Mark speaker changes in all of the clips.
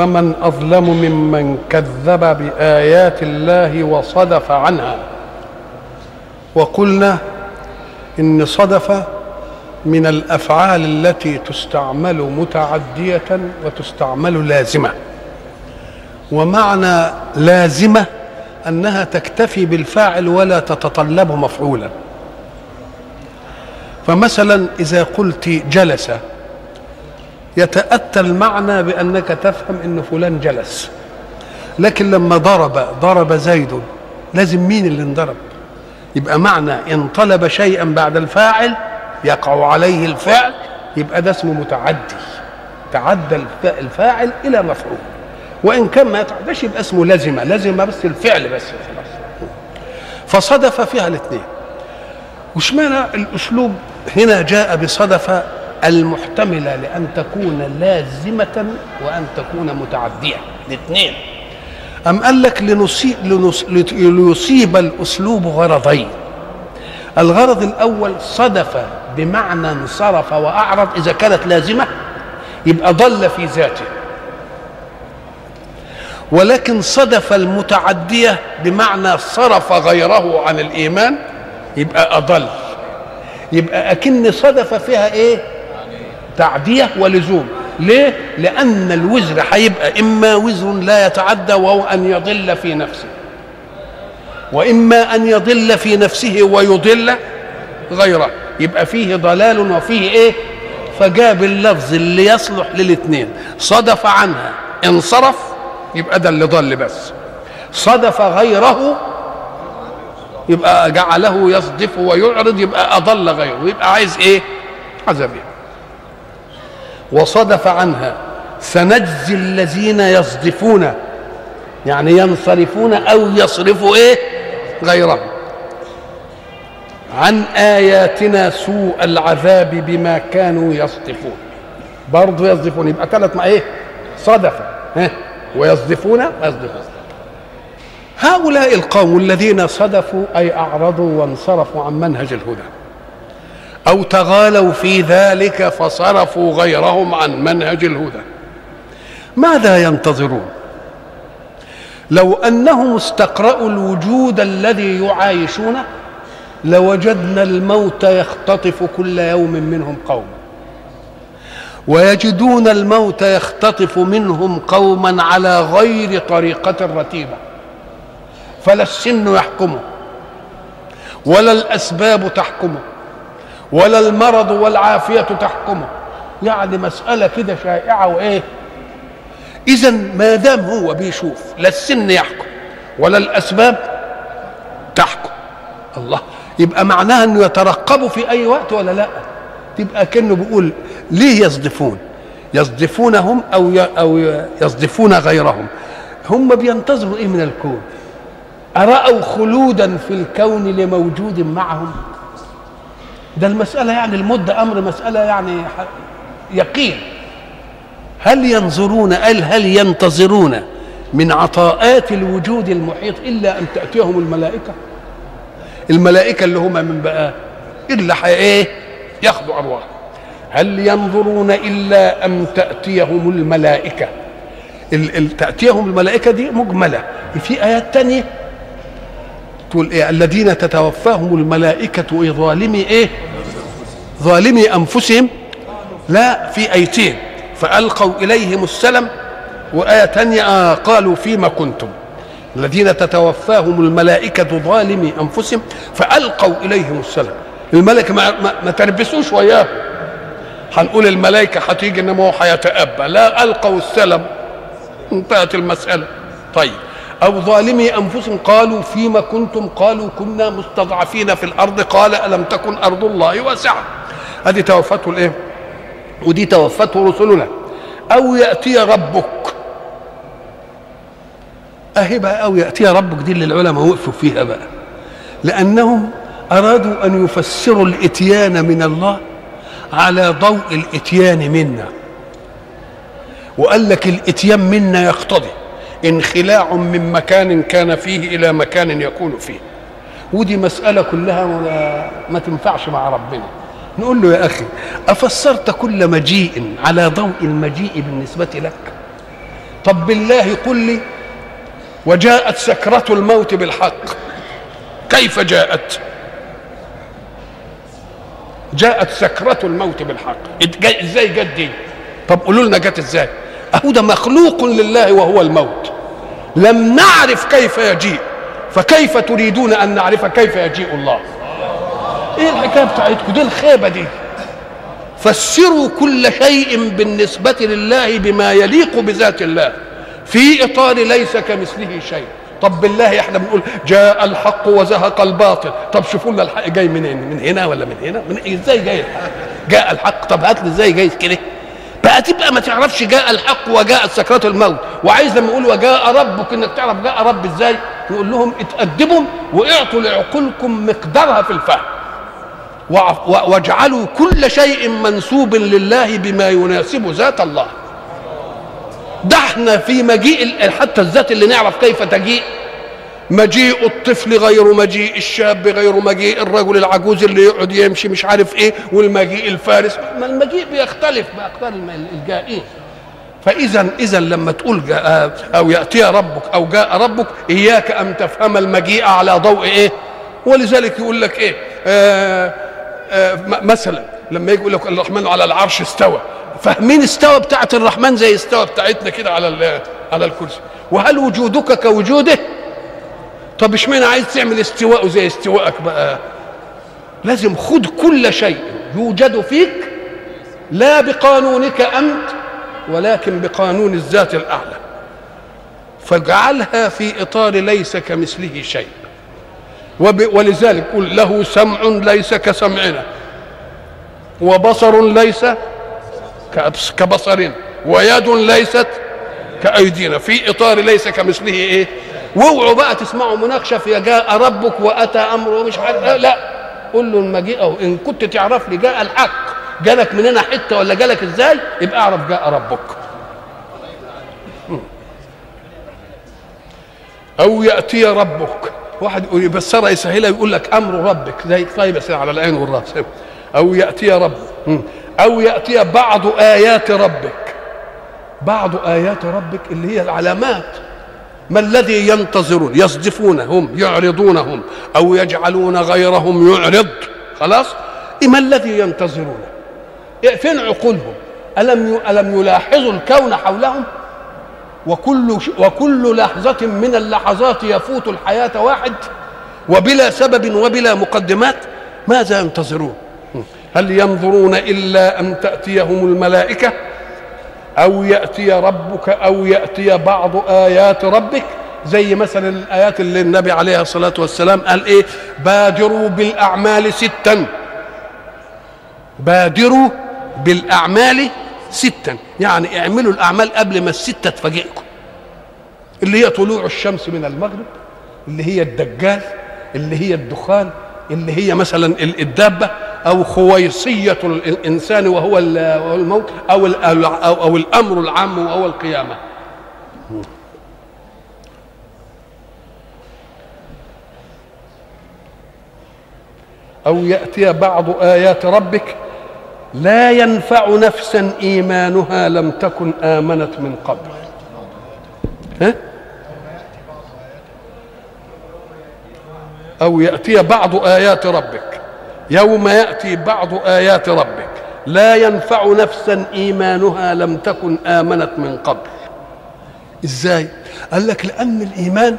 Speaker 1: فمن أظلم ممن كذب بآيات الله وصدف عنها. وقلنا إن صدف من الأفعال التي تستعمل متعدية وتستعمل لازمة. ومعنى لازمة أنها تكتفي بالفاعل ولا تتطلب مفعولا. فمثلا إذا قلت جلس يتأتى المعنى بأنك تفهم أن فلان جلس. لكن لما ضرب ضرب زيد لازم مين اللي انضرب؟ يبقى معنى إن طلب شيئا بعد الفاعل يقع عليه الفعل يبقى ده اسمه متعدي. تعدى الفاعل إلى مفعول. وإن كان ما يتعداش يبقى اسمه لزمة. لزمة بس الفعل بس خلاص. فصدف فيها الاثنين. وشمعنى الأسلوب؟ هنا جاء بصدف المحتملة لأن تكون لازمة وأن تكون متعدية. الاثنين. أم قال لك لنصيب, ليصيب الأسلوب غرضين. الغرض الأول صدف بمعنى انصرف وأعرض إذا كانت لازمة يبقى ضل في ذاته. ولكن صدف المتعدية بمعنى صرف غيره عن الإيمان يبقى أضل. يبقى أكن صدف فيها إيه؟ تعدية ولزوم. ليه؟ لأن الوزر هيبقى إما وزر لا يتعدى وهو أن يضل في نفسه. وإما أن يضل في نفسه ويضل غيره. يبقى فيه ضلال وفيه إيه؟ فجاب اللفظ اللي يصلح للاثنين صدف عنها. انصرف يبقى ده اللي ضل بس. صدف غيره يبقى جعله يصدف ويعرض يبقى أضل غيره. يبقى عايز إيه؟ عذابين وصدف عنها سنجزي الذين يصدفون يعني ينصرفون أو يصرفوا إيه؟ غيرهم. عن آياتنا سوء العذاب بما كانوا يصدفون. برضه يصدفون يبقى ثلاث ما إيه؟ صدف. ها؟ ويصدفون ويصدفون هؤلاء القوم الذين صدفوا أي أعرضوا وانصرفوا عن منهج الهدى. أو تغالوا في ذلك فصرفوا غيرهم عن منهج الهدى. ماذا ينتظرون؟ لو أنهم استقرأوا الوجود الذي يعايشونه لوجدنا الموت يختطف كل يوم منهم قوم. ويجدون الموت يختطف منهم قوما على غير طريقة رتيبة. فلا السن يحكمه ولا الأسباب تحكمه. ولا المرض والعافية تحكمه. يعني مسألة كده شائعة وإيه؟ إذا ما دام هو بيشوف لا السن يحكم ولا الأسباب تحكم. الله يبقى معناها إنه يترقبوا في أي وقت ولا لأ؟ تبقى كأنه بيقول ليه يصدفون؟ يصدفونهم أو أو يصدفون غيرهم. هم بينتظروا إيه من الكون؟ أرأوا خلودا في الكون لموجود معهم؟ ده المسألة يعني المدة أمر مسألة يعني يقين. هل ينظرون هل هل ينتظرون من عطاءات الوجود المحيط إلا أن تأتيهم الملائكة؟ الملائكة اللي هم من بقى إلا إيه؟ ياخذوا أرواح. هل ينظرون إلا أن تأتيهم الملائكة؟ ال ال تأتيهم الملائكة دي مجملة. في آيات تانية تقول إيه؟ الذين تتوفاهم الملائكة ظالمي إيه؟ ظالمي أنفسهم لا في أيتين فألقوا إليهم السلم وآية تانية آه قالوا فيما كنتم. الذين تتوفاهم الملائكة ظالمي أنفسهم فألقوا إليهم السلم. الملائكة ما, ما, ما تربسوش وياه. هنقول الملائكة هتيجي إنما هو هيتأبى لا ألقوا السلم. انتهت المسألة. طيب. أو ظالمي أنفسهم قالوا فيما كنتم؟ قالوا كنا مستضعفين في الأرض. قال ألم تكن أرض الله واسعة؟ هذه توفته الإيه؟ ودي توفته رسلنا. أو يأتي ربك. أهي بقى أو يأتي ربك دي اللي العلماء وقفوا فيها بقى. لأنهم أرادوا أن يفسروا الإتيان من الله على ضوء الإتيان منا. وقال لك الإتيان منا يقتضي انخلاع من مكان كان فيه إلى مكان يكون فيه. ودي مسألة كلها ما تنفعش مع ربنا. نقول له يا أخي أفسرت كل مجيء على ضوء المجيء بالنسبة لك؟ طب بالله قل لي وجاءت سكرة الموت بالحق. كيف جاءت؟ جاءت سكرة الموت بالحق. إزاي جت دي؟ طب قولوا لنا جت إزاي؟ أهو ده مخلوق لله وهو الموت. لم نعرف كيف يجيء فكيف تريدون أن نعرف كيف يجيء الله؟ إيه الحكاية بتاعتكم؟ دي الخيبة دي. فسروا كل شيء بالنسبة لله بما يليق بذات الله. في إطار ليس كمثله شيء. طب بالله إحنا بنقول جاء الحق وزهق الباطل. طب شوفوا لنا الحق جاي منين؟ من هنا ولا من هنا؟ من إزاي جاي الحق؟ جاء الحق. طب هات لي إزاي جاي كده؟ بقى تبقى ما تعرفش جاء الحق وجاء سكرات الموت. وعايز لما يقول وجاء ربك إنك تعرف جاء رب إزاي؟ نقول لهم اتأدبوا وإعطوا لعقولكم مقدارها في الفهم. واجعلوا كل شيء منسوب لله بما يناسب ذات الله. ده إحنا في مجيء حتى الذات اللي نعرف كيف تجيء. مجيء الطفل غير مجيء الشاب غير مجيء الرجل العجوز اللي يقعد يمشي مش عارف إيه والمجيء الفارس. ما المجيء بيختلف بأقدار الجائين. فاذا اذا لما تقول جاء أو يأتي ربك أو جاء ربك إياك أن تفهم المجيء على ضوء إيه؟ ولذلك يقول لك إيه؟ آآ مثلا لما يجي يقول لك الرحمن على العرش استوى. فاهمين استوى بتاعه الرحمن زي استوى بتاعتنا كده على على الكرسي؟ وهل وجودك كوجوده؟ طب اشمعنى عايز تعمل استواء زي استواءك بقى؟ لازم خد كل شيء يوجد فيك لا بقانونك أنت ولكن بقانون الذات الأعلى. فاجعلها في إطار ليس كمثله شيء. ولذلك قل له سمع ليس كسمعنا وبصر ليس كبصرنا ويد ليست كأيدينا في إطار ليس كمثله إيه؟ واوعوا بقى تسمعوا مناقشة في جاء ربك وأتى أمره مش عارف لا. قول له المجيء أو إن كنت تعرف لي جاء الحق. جالك من هنا حتة ولا جالك إزاي؟ يبقى أعرف جاء ربك. أو يأتي ربك. واحد يقول يبصرها يسهلها يقول لك أمر ربك. زي طيب على العين والرأس. أو يأتي ربك أو يأتي بعض آيات ربك. بعض آيات ربك اللي هي العلامات. ما الذي ينتظرون؟ يصدفونهم يعرضونهم. أو يجعلون غيرهم يعرض. خلاص؟ ما الذي ينتظرون؟ فين عقولهم؟ ألم ألم يلاحظوا الكون حولهم؟ وكل وكل لحظة من اللحظات يفوت الحياة واحد وبلا سبب وبلا مقدمات ماذا ينتظرون؟ هل ينظرون إلا أن تأتيهم الملائكة؟ أو يأتي ربك أو يأتي بعض آيات ربك؟ زي مثلا الآيات اللي النبي عليه الصلاة والسلام قال إيه؟ بادروا بالأعمال ستا. بادروا بالأعمال ستا يعني اعملوا الأعمال قبل ما الستة تفاجئكم. اللي هي طلوع الشمس من المغرب اللي هي الدجال اللي هي الدخان اللي هي مثلا الدابة أو خويصية الإنسان وهو الموت أو أو, الأمر العام وهو القيامة. أو يأتي بعض آيات ربك لا ينفع نفسا إيمانها لم تكن آمنت من قبل. ها؟ أو يأتي بعض آيات ربك. يوم يأتي بعض آيات ربك. لا ينفع نفسا إيمانها لم تكن آمنت من قبل. إزاي؟ قال لك لأن الإيمان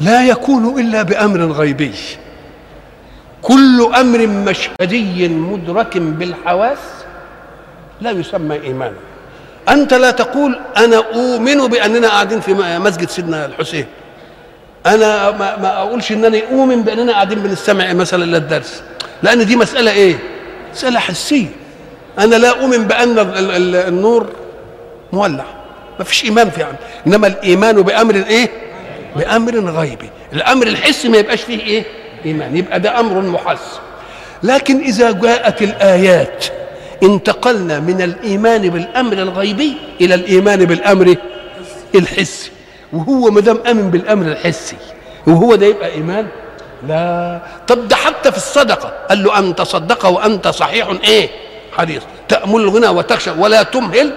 Speaker 1: لا يكون إلا بأمر غيبي. كل أمر مشهدي مدرك بالحواس لا يسمى إيمانا. أنت لا تقول أنا أؤمن بأننا قاعدين في مسجد سيدنا الحسين. أنا ما, ما أقولش إنني أؤمن بأننا قاعدين بنستمع مثلا للدرس. لأن دي مسألة إيه؟ مسألة حسية. أنا لا أؤمن بأن النور مولع. ما فيش إيمان في عمل إنما الإيمان بأمر إيه؟ بأمر غيبي. الأمر الحسي ما يبقاش فيه إيه؟ ايمان يبقى ده أمر محس لكن إذا جاءت الآيات انتقلنا من الإيمان بالأمر الغيبي إلى الإيمان بالأمر الحسي. وهو ما دام آمن بالأمر الحسي وهو ده يبقى إيمان؟ لا. طب ده حتى في الصدقة. قال له ان تصدق وأنت صحيح إيه؟ حريص تأمل الغنى وتخشى ولا تمهل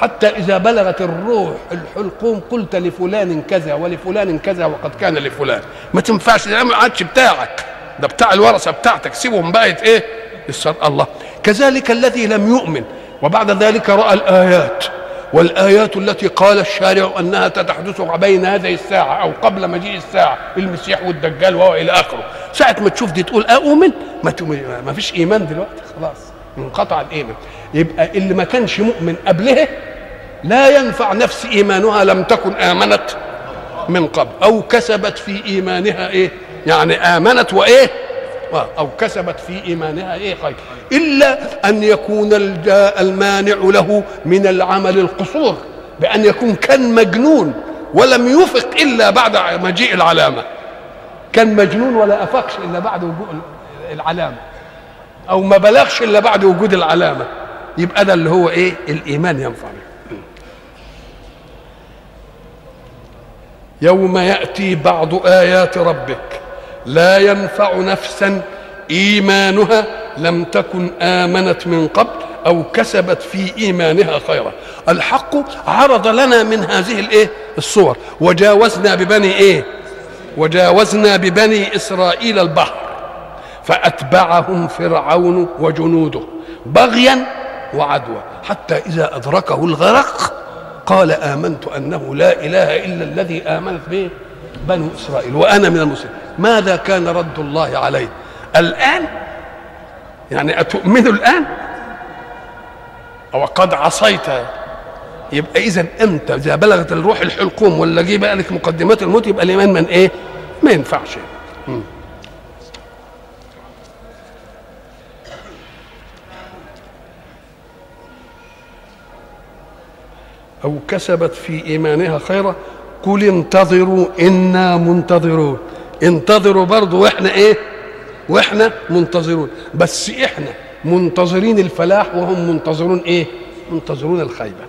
Speaker 1: حتى إذا بلغت الروح الحلقوم قلت لفلان كذا ولفلان كذا وقد كان لفلان. ما تنفعش ما عادش بتاعك. ده بتاع الورثة بتاعتك. سيبهم بقت إيه؟ السر الله. كذلك الذي لم يؤمن وبعد ذلك رأى الآيات. والآيات التي قال الشارع أنها تحدث بين هذه الساعة أو قبل مجيء الساعة المسيح والدجال وهو إلى آخره. ساعة ما تشوف دي تقول أؤمن؟ ما, ما فيش إيمان دلوقتي خلاص. انقطع الإيمان. يبقى اللي ما كانش مؤمن قبلها لا ينفع نفس إيمانها لم تكن آمنت من قبل أو كسبت في إيمانها إيه؟ يعني آمنت وإيه؟ أو كسبت في إيمانها إيه؟ خير إلا أن يكون المانع له من العمل القصور بأن يكون كان مجنون ولم يفق إلا بعد مجيء العلامة. كان مجنون ولا أفقش إلا بعد وجوء العلامة أو ما بلغش إلا بعد وجود العلامة. يبقى ده اللي هو إيه؟ الإيمان ينفع يوم يأتي بعض آيات ربك لا ينفع نفسا إيمانها لم تكن آمنت من قبل أو كسبت في إيمانها خيرا. الحق عرض لنا من هذه الإيه؟ الصور. وجاوزنا ببني إيه؟ وجاوزنا ببني إسرائيل البحر. فأتبعهم فرعون وجنوده بغيا وعدوى. حتى إذا أدركه الغرق قال آمنت أنه لا إله إلا الذي آمنت به بنو إسرائيل وأنا من المسلمين. ماذا كان رد الله عليه؟ الآن؟ يعني أتؤمن الآن؟ أو قد عصيت. يبقى إذا أنت إذا بلغت الروح الحلقوم ولا جه بقى لك مقدمات الموت يبقى الإيمان من إيه؟ ما ينفعش. أو كسبت في إيمانها خيرا قل انتظروا إنا منتظرون. انتظروا برضو وإحنا إيه؟ وإحنا منتظرون. بس إحنا منتظرين الفلاح وهم منتظرون إيه؟ منتظرون الخيبة.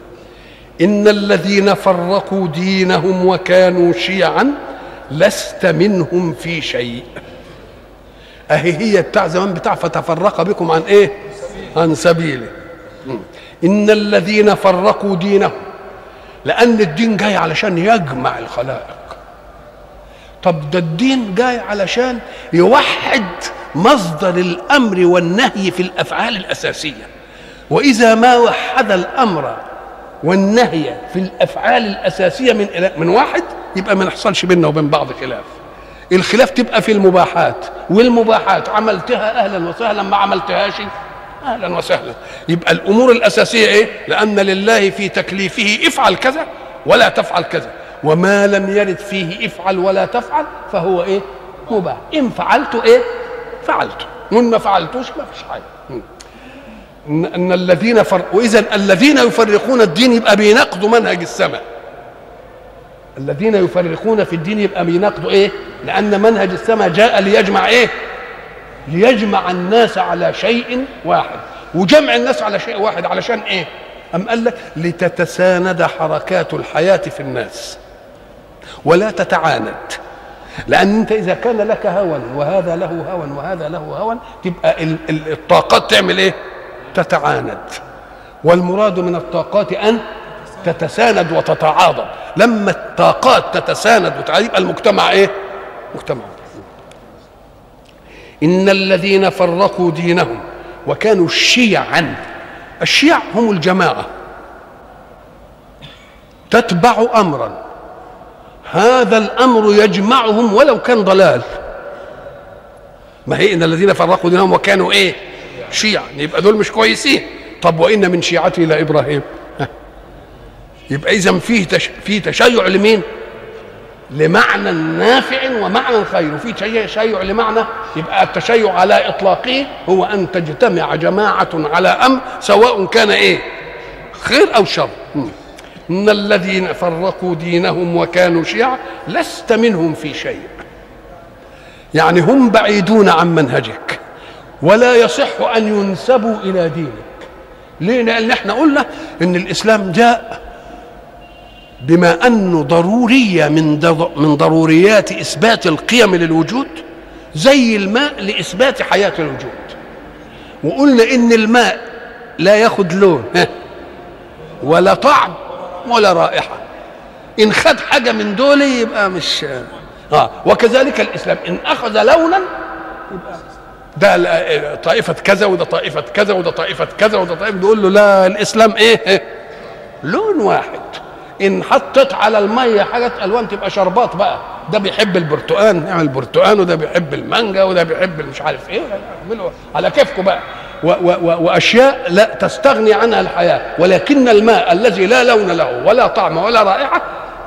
Speaker 1: إن الذين فرقوا دينهم وكانوا شيعا لست منهم في شيء. أهي هي بتاع زمان بتاع فتفرق بكم عن إيه؟ عن سبيله. إن الذين فرقوا دينهم لأن الدين جاي علشان يجمع الخلائق. طب ده الدين جاي علشان يوحد مصدر الأمر والنهي في الأفعال الأساسية. وإذا ما وحد الأمر والنهي في الأفعال الأساسية من من واحد يبقى ما نحصلش بيننا وبين بعض خلاف. الخلاف تبقى في المباحات والمباحات عملتها أهلا وسهلا ما عملتهاش. أهلا وسهلا. يبقى الأمور الأساسية إيه؟ لأن لله في تكليفه افعل كذا ولا تفعل كذا. وما لم يرد فيه افعل ولا تفعل فهو إيه؟ مباح. إن فعلت إيه؟ فعلت. وإن ما فعلتوش ما فيش حاجة. ان, الذين فرقوا اذا الذين يفرقون الدين يبقى بينقضوا منهج السماء. الذين يفرقون في الدين يبقى بينقضوا إيه؟ لأن منهج السماء جاء ليجمع إيه؟ ليجمع الناس على شيء واحد. وجمع الناس على شيء واحد علشان إيه؟ أم قال لك لتتساند حركات الحياة في الناس. ولا تتعاند. لأن أنت إذا كان لك هوى وهذا له هوى وهذا له هوى تبقى الطاقات تعمل إيه؟ تتعاند. والمراد من الطاقات أن تتساند وتتعاضد. لما الطاقات تتساند وتعاضد يبقى المجتمع إيه؟ مجتمع. إن الذين فرقوا دينهم وكانوا شيعا الشيع هم الجماعة تتبع أمرا. هذا الأمر يجمعهم ولو كان ضلال. ما هي إن الذين فرقوا دينهم وكانوا إيه؟ شيعا. يبقى دول مش كويسين. طب وإن من شيعته إلى إبراهيم؟ يبقى إذا فيه تش... فيه تشيع لمين؟ لمعنى نافع ومعنى خير. وفي تشيع لمعنى يبقى التشيع على إطلاقه هو أن تجتمع جماعة على أمر سواء كان إيه؟ خير أو شر. إن الذين فرقوا دينهم وكانوا شيعا لست منهم في شيء. يعني هم بعيدون عن منهجك ولا يصح أن ينسبوا إلى دينك. ليه؟ لأن إحنا قلنا إن الإسلام جاء بما انه ضروريه من من ضروريات إثبات القيم للوجود زي الماء لإثبات حياة الوجود. وقلنا إن الماء لا ياخد لون ولا طعم ولا رائحة. إن خد حاجة من دول يبقى مش آه وكذلك الإسلام. إن أخذ لونا يبقى ده طائفة كذا وده طائفة كذا وده طائفة كذا وده طائفة. يقول له لا الإسلام إيه؟ لون واحد. إن حطيت على المية حاجات ألوان تبقى شربات بقى. ده بيحب البرتقان يعمل برتقان وده بيحب المانجا وده بيحب مش عارف إيه. اعملوا على كيفكم بقى. و و و وأشياء لا تستغني عنها الحياة. ولكن الماء الذي لا لون له ولا طعم ولا رائحة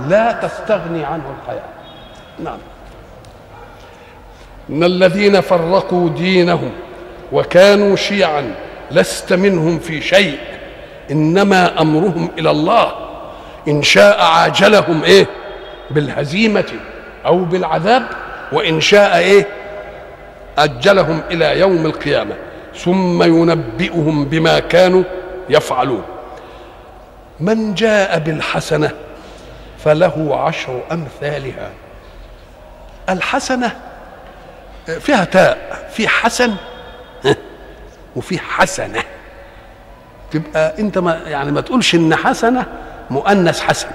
Speaker 1: لا تستغني عنه الحياة. نعم. إن الذين فرقوا دينهم وكانوا شيعا لست منهم في شيء إنما أمرهم إلى الله. إن شاء عاجلهم إيه؟ بالهزيمة أو بالعذاب وإن شاء إيه؟ أجلهم إلى يوم القيامة. ثم ينبئهم بما كانوا يفعلون. من جاء بالحسنة فله عشر أمثالها. الحسنة فيها تاء في حسن وفي حسنة. تبقى أنت ما يعني ما تقولش إن حسنة مؤنث حسن.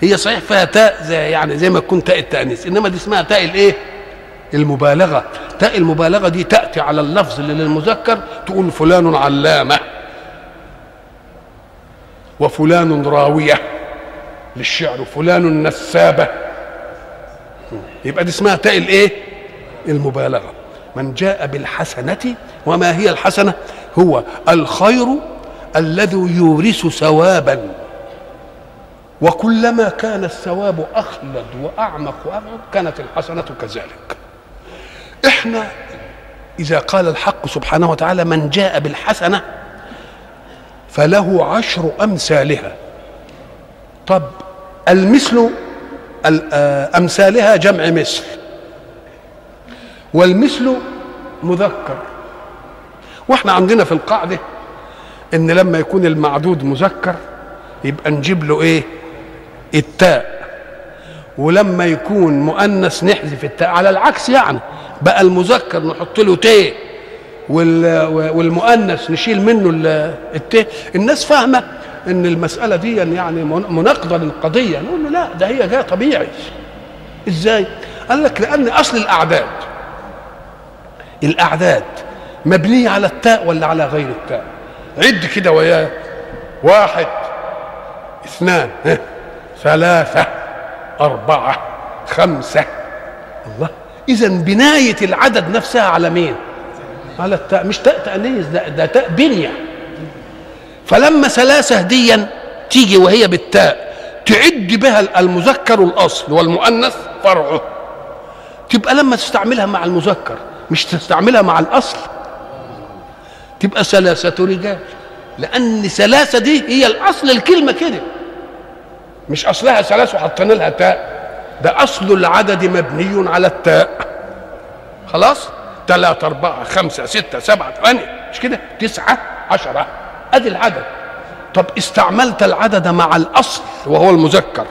Speaker 1: هي صحيح فيها تاء زي يعني زي ما تكون تاء التأنيث إنما دي اسمها تاء الإيه؟ المبالغة. تاء المبالغة دي تأتي على اللفظ اللي للمذكر تقول فلان علامة وفلان راوية للشعر فلان نسابة. يبقى دي اسمها تاء الإيه؟ المبالغة. من جاء بالحسنة وما هي الحسنة؟ هو الخير الذي يورث ثوابا. وكلما كان الثواب أخلد وأعمق وابعد كانت الحسنة كذلك. إحنا إذا قال الحق سبحانه وتعالى من جاء بالحسنة فله عشر أمثالها. طب المثل أمثالها جمع مثل. والمثل مذكر. وإحنا عندنا في القاعدة إن لما يكون المعدود مذكر يبقى نجيب له إيه؟ التاء. ولما يكون مؤنث نحذف التاء على العكس يعني. بقى المذكر نحط له تاء والمؤنث نشيل منه التاء. الناس فاهمة إن المسألة دي يعني مناقضة للقضية. نقول له لا ده هي جاية طبيعي. إزاي؟ قال لك لأن أصل الأعداد. الأعداد مبنية على التاء ولا على غير التاء؟ عد كده وياه. واحد اثنان. ثلاثة أربعة خمسة. الله إذا بناية العدد نفسها على مين؟ على التاء مش تاء تأنيث ده, ده تاء بنية. فلما ثلاثة ديا تيجي وهي بالتاء تعد بها المذكر الأصل والمؤنث فرعه. تبقى لما تستعملها مع المذكر مش تستعملها مع الأصل. تبقى ثلاثة رجال لأن ثلاثة دي هي الأصل الكلمة كده. مش أصلها ثلاث وحطينا لها تاء. ده أصل العدد مبني على التاء. خلاص؟ ثلاثة أربعة خمسة ستة سبعة ثمانية. مش كده؟ تسعة عشرة. أدي العدد. طب استعملت العدد مع الأصل وهو المذكر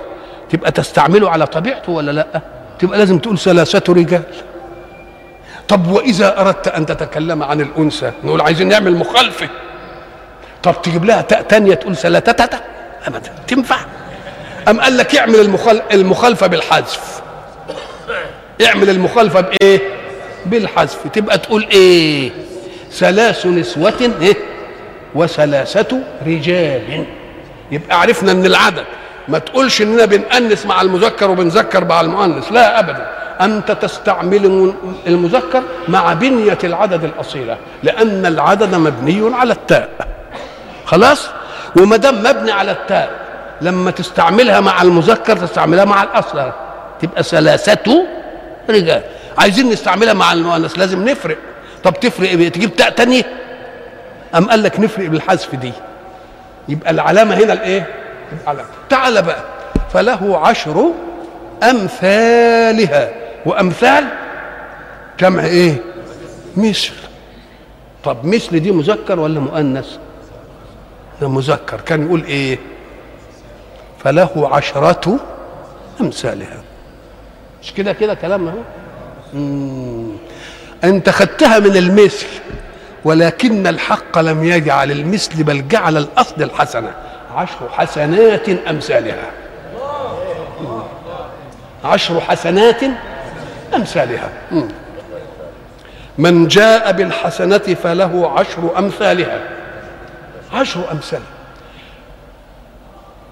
Speaker 1: تبقى تستعمله على طبيعته ولا لأ؟ تبقى لازم تقول ثلاثة رجال. طب وإذا أردت أن تتكلم عن الأنثى نقول عايزين نعمل مخالفة. طب تجيب لها تاء تانية تقول ثلاثة ابدا. تنفع. أم قال لك اعمل المخال... المخالفة بالحذف؟ اعمل المخالفة بإيه؟ بالحذف. تبقى تقول إيه؟ ثلاث نسوة إيه؟ وثلاثة رجال. يبقى عرفنا ان العدد. ما تقولش إننا بنأنس مع المذكر وبنذكر مع المؤنث لا ابدا. أنت تستعمل المذكر مع بنية العدد الأصيلة لأن العدد مبني على التاء. خلاص؟ وما دام مبني على التاء لما تستعملها مع المذكر تستعملها مع الأصل. تبقى ثلاثة رجال. عايزين نستعملها مع المؤنث لازم نفرق. طب تفرق بايه تجيب تاء تانية؟ أم قال لك نفرق بالحذف دي؟ يبقى العلامة هنا الإيه؟ على تعال بقى. فله عشر أمثالها. وأمثال جمع إيه؟ مثل. طب مثل دي مذكر ولا مؤنث؟ ده مذكر. كان يقول إيه؟ فله عشرة أمثالها. مش كده كده كلام أهو. أنت خدتها من المثل ولكن الحق لم يجعل المثل بل جعل الاصل الحسنه عشر حسنات أمثالها. عشر حسنات أمثالها. مم. من جاء بالحسنة فله عشر أمثالها. عشر امثالها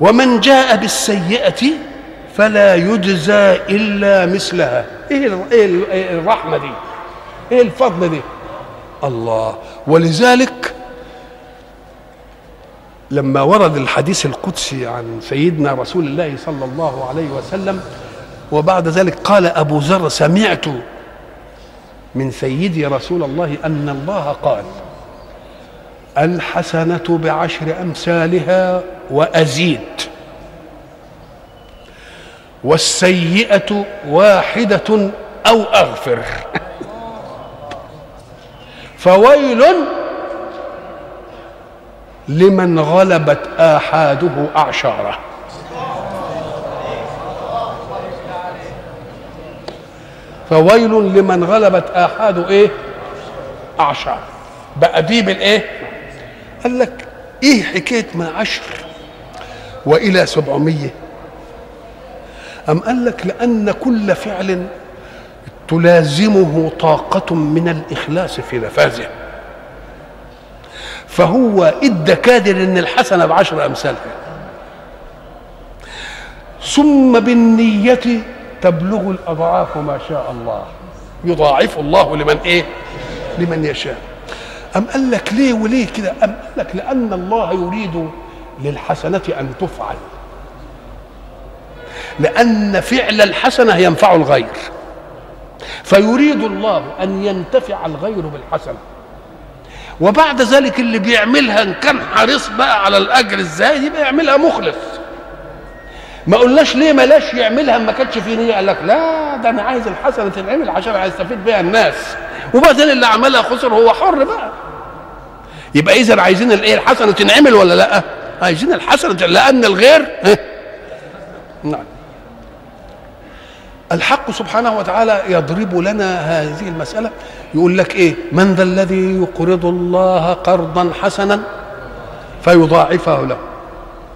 Speaker 1: ومن جاء بالسيئة فلا يجزى إلا مثلها. إيه ال- إيه الرحمة دي؟ إيه الفضل دي؟ الله. ولذلك لما ورد الحديث القدسي عن سيدنا رسول الله صلى الله عليه وسلم وبعد ذلك قال أبو ذر سمعت من سيدي رسول الله أن الله قال الحسنة بعشر أمثالها وأزيد. والسيئة واحدة أو أغفر. فويل لمن غلبت آحاده أعشاره. فويل لمن غلبت آحاده إيه؟ أعشار بقى دي بالإيه قال لك إيه حكاية من عشر وإلى سبعمية؟ أم قال لك لأن كل فعل تلازمه طاقة من الإخلاص في نفاذه. فهو ادى كادر إن الحسنة بعشر أمثالها. ثم بالنية تبلغ الأضعاف ما شاء الله. يضاعف الله لمن إيه؟ لمن يشاء. أم قال لك ليه وليه كده؟ أم قال لك لأن الله يريد للحسنة أن تفعل. لأن فعل الحسنة ينفع الغير. فيريد الله أن ينتفع الغير بالحسنة. وبعد ذلك اللي بيعملها إن كان حريص بقى على الأجر إزاي يبقى يعملها مخلص. ما قلناش ليه ملاش يعملها ما كانش فيه نية؟ قال لك لا ده أنا عايز الحسنة تنعمل عشان هيستفيد بيها الناس. وبعدين اللي عملها خسر هو حر بقى. يبقى اذا عايزين الايه الحسنة تنعمل ولا لأ؟ عايزين الحسنة لأن الغير؟ نعم. الحق سبحانه وتعالى يضرب لنا هذه المسألة يقول لك إيه؟ من ذا الذي يقرض الله قرضا حسنا فيضاعفه له.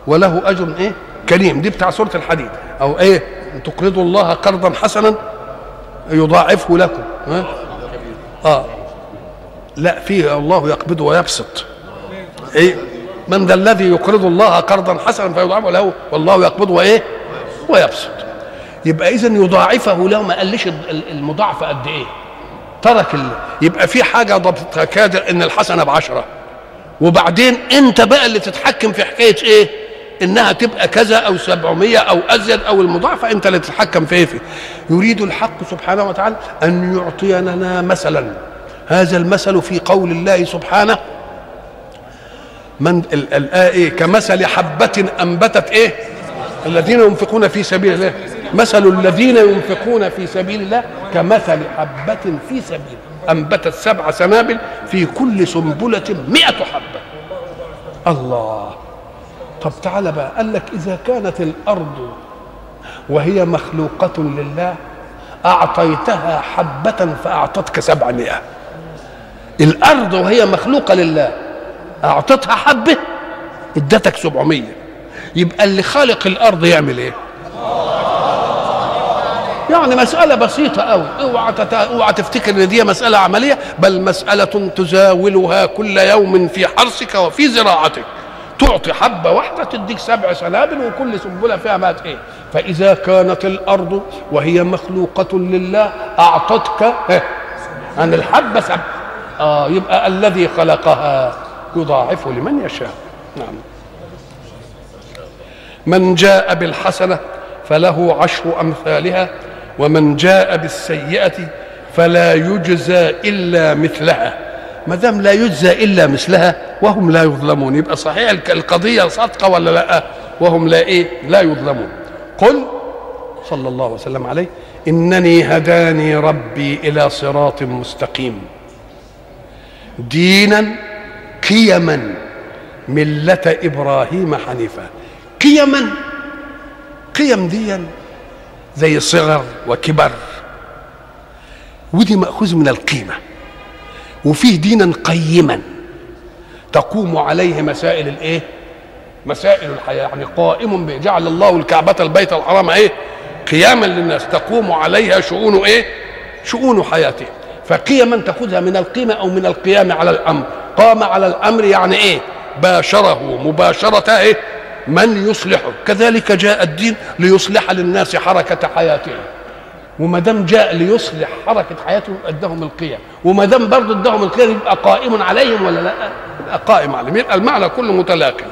Speaker 1: وله أجر إيه؟ كريم دي بتاع سورة الحديد. أو إيه؟ تقرضوا الله قرضا حسنا يضاعفه لكم. ها؟ آه. لا فيه الله يقبض ويبسط إيه؟ من ذا الذي يقرض الله قرضا حسنا فيضاعفه له والله يقبض وإيه؟ ويبسط يبقى اذا يضاعفه له ما قالش المضاعفه قد إيه؟ ترك ال... يبقى في حاجة ضبطها كادر إن الحسنة بعشرة. وبعدين أنت بقى اللي تتحكم في حكاية إيه؟ إنها تبقى كذا أو سبعمية أو أزيد أو المضاعفة أنت اللي تتحكم في إيه؟ يريد الحق سبحانه وتعالى أن يعطينا مثلا. هذا المثل في قول الله سبحانه من الآية إيه كمثل حبة أنبتت إيه؟ الذين ينفقون في سبيل الله. مثل الذين ينفقون في سبيل الله كمثل حبة في سبيل أنبتت سبع سنابل في كل سنبلة مئة حبة. الله! طب تعالى بقى قال لك إذا كانت الأرض وهي مخلوقة لله أعطيتها حبة فأعطتك سبعمائة. الأرض وهي مخلوقة لله أعطتها حبة إدتك سبعمية. يبقى اللي خالق الأرض يعمل إيه؟ يعني مسألة بسيطة أوي. أوعى. أوعى تفتكر إن دي مسألة عملية بل مسألة تزاولها كل يوم في حرثك وفي زراعتك. تعطي حبة واحدة تديك سبع سنابل وكل سنبلة فيها مات إيه؟ فإذا كانت الأرض وهي مخلوقة لله أعطتك عن الحبة سبع. آه يبقى الذي خلقها يضاعف لمن يشاء. نعم. من جاء بالحسنة فله عشر أمثالها ومن جاء بالسيئة فلا يجزى إلا مثلها. ما دام لا يجزى إلا مثلها وهم لا يظلمون. يبقى صحيح القضية صادقة ولا لأ؟ وهم لا إيه؟ لا يظلمون. قل صلى الله وسلم عليه إنني هداني ربي إلى صراط مستقيم. دينا قيما ملة إبراهيم حنيفا قيما قيم دي زي صغر وكبر. ودي مأخوذ من القيمة. وفيه دينا قيما تقوم عليه مسائل الايه؟ مسائل الحياة. يعني قائم جعل الله الكعبة البيت الحرام إيه؟ قياما للناس. تقوم عليها شؤون إيه؟ شؤون حياته. فقيما تأخذها من القيمة أو من القيام على الأمر. قام على الأمر يعني إيه؟ باشره. مباشرة إيه؟ من يصلحه. كذلك جاء الدين ليصلح للناس حركة حياتهم وما دام جاء ليصلح حركة حياتهم ادهم القيم وما دام برضه ادهم القيم يبقى قائم عليهم ولا لا؟ يبقى قائم عليهم. يبقى المعنى كله متلاقي.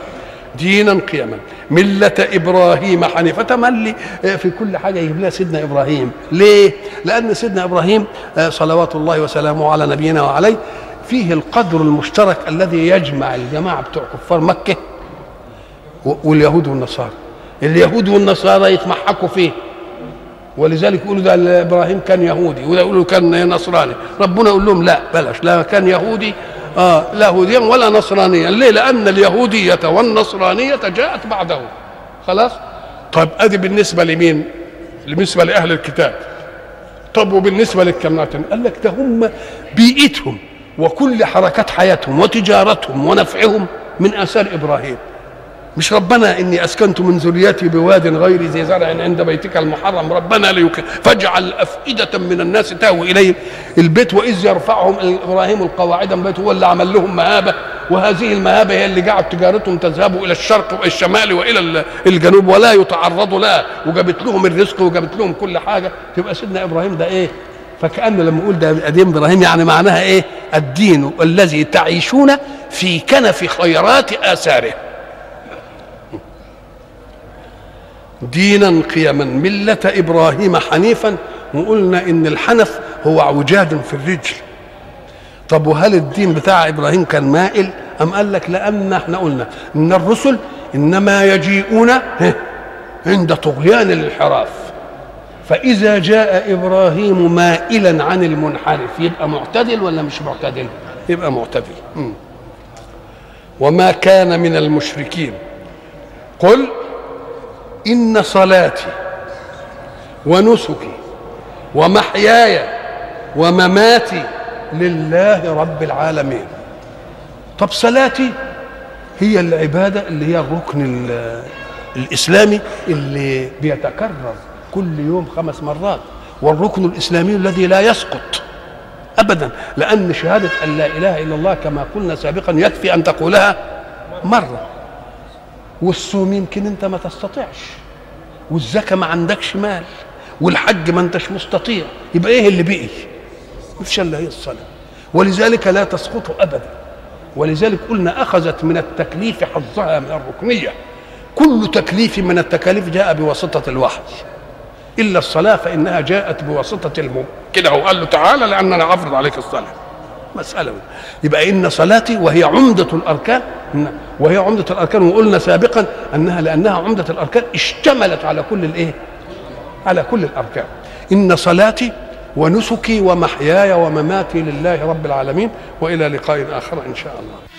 Speaker 1: دينا قيما ملة إبراهيم حنيفة. تملي في كل حاجة يجيب لنا سيدنا إبراهيم. ليه؟ لأن سيدنا إبراهيم صلوات الله وسلامه على نبينا وعليه فيه القدر المشترك الذي يجمع الجماعة بتوع كفار مكة واليهود والنصارى. اليهود والنصارى يتمحكوا فيه. ولذلك يقولوا ده إبراهيم كان يهودي وده يقولوا كان نصراني. ربنا يقول لهم لا بلاش لا كان يهودي آه لا يهوديا ولا نصرانيا. ليه؟ لأن اليهودية والنصرانية جاءت بعده. خلاص؟ طيب أدي بالنسبة لمين؟ بالنسبة لأهل الكتاب. طب وبالنسبة للكمناتين قال لك ده هم بيئتهم وكل حركات حياتهم وتجارتهم ونفعهم من آثار إبراهيم. مش ربنا إني أسكنت من ذريتي بواد غير ذي زرع عند بيتك المحرم. ربنا ليك فاجعل أفئدة من الناس تهوي اليه البيت وإذ يرفعهم إبراهيم القواعد من بيته هو اللي عمل لهم مهابة. وهذه المهابة هي اللي جعلت تجارتهم تذهب إلى الشرق والشمال وإلى الجنوب ولا يتعرضوا لها. وجابت لهم الرزق وجابت لهم كل حاجة. تبقى سيدنا إبراهيم ده إيه؟ فكأنه لما يقول ده قديم إبراهيم يعني معناها إيه؟ الدين الذي تعيشون في كنف خيرات آثاره. دينا قيما ملة إبراهيم حنيفا وقلنا إن الحنف هو عوجاج في الرجل. طب وهل الدين بتاع إبراهيم كان مائل؟ أم قال لك لأن إحنا قلنا إن الرسل إنما يجيئون عند طغيان الانحراف. فإذا جاء إبراهيم مائلا عن المنحرف يبقى معتدل ولا مش معتدل؟ يبقى معتدل. وما كان من المشركين. قل إن صلاتي ونسكي ومحياي ومماتي لله رب العالمين. طب صلاتي هي العبادة اللي هي الركن الإسلامي اللي بيتكرر كل يوم خمس مرات والركن الإسلامي الذي لا يسقط أبدا لأن شهادة أن لا إله إلا الله كما قلنا سابقا يكفي أن تقولها مرة. والصوم يمكن انت ما تستطيعش والزكاة ما عندكش مال والحج ما انتش مستطيع يبقى إيه اللي بقي؟ مفيش إلا هي الصلاة. ولذلك لا تسقط ابدا. ولذلك قلنا أخذت من التكليف حظها من الركنية. كل تكليف من التكاليف جاء بواسطة الوحي. إلا الصلاة فإنها جاءت بواسطة المم كده هو قال له تعالى لأن أنا أفرض عليك الصلاة. مسألة. يبقى إن صلاتي وهي عمدة الأركان وهي عمدة الأركان وقلنا سابقا أنها لأنها عمدة الأركان اشتملت على كل الإيه؟ على كل الأركان. إن صلاتي ونسكي ومحياي ومماتي لله رب العالمين وإلى لقاء آخر إن شاء الله.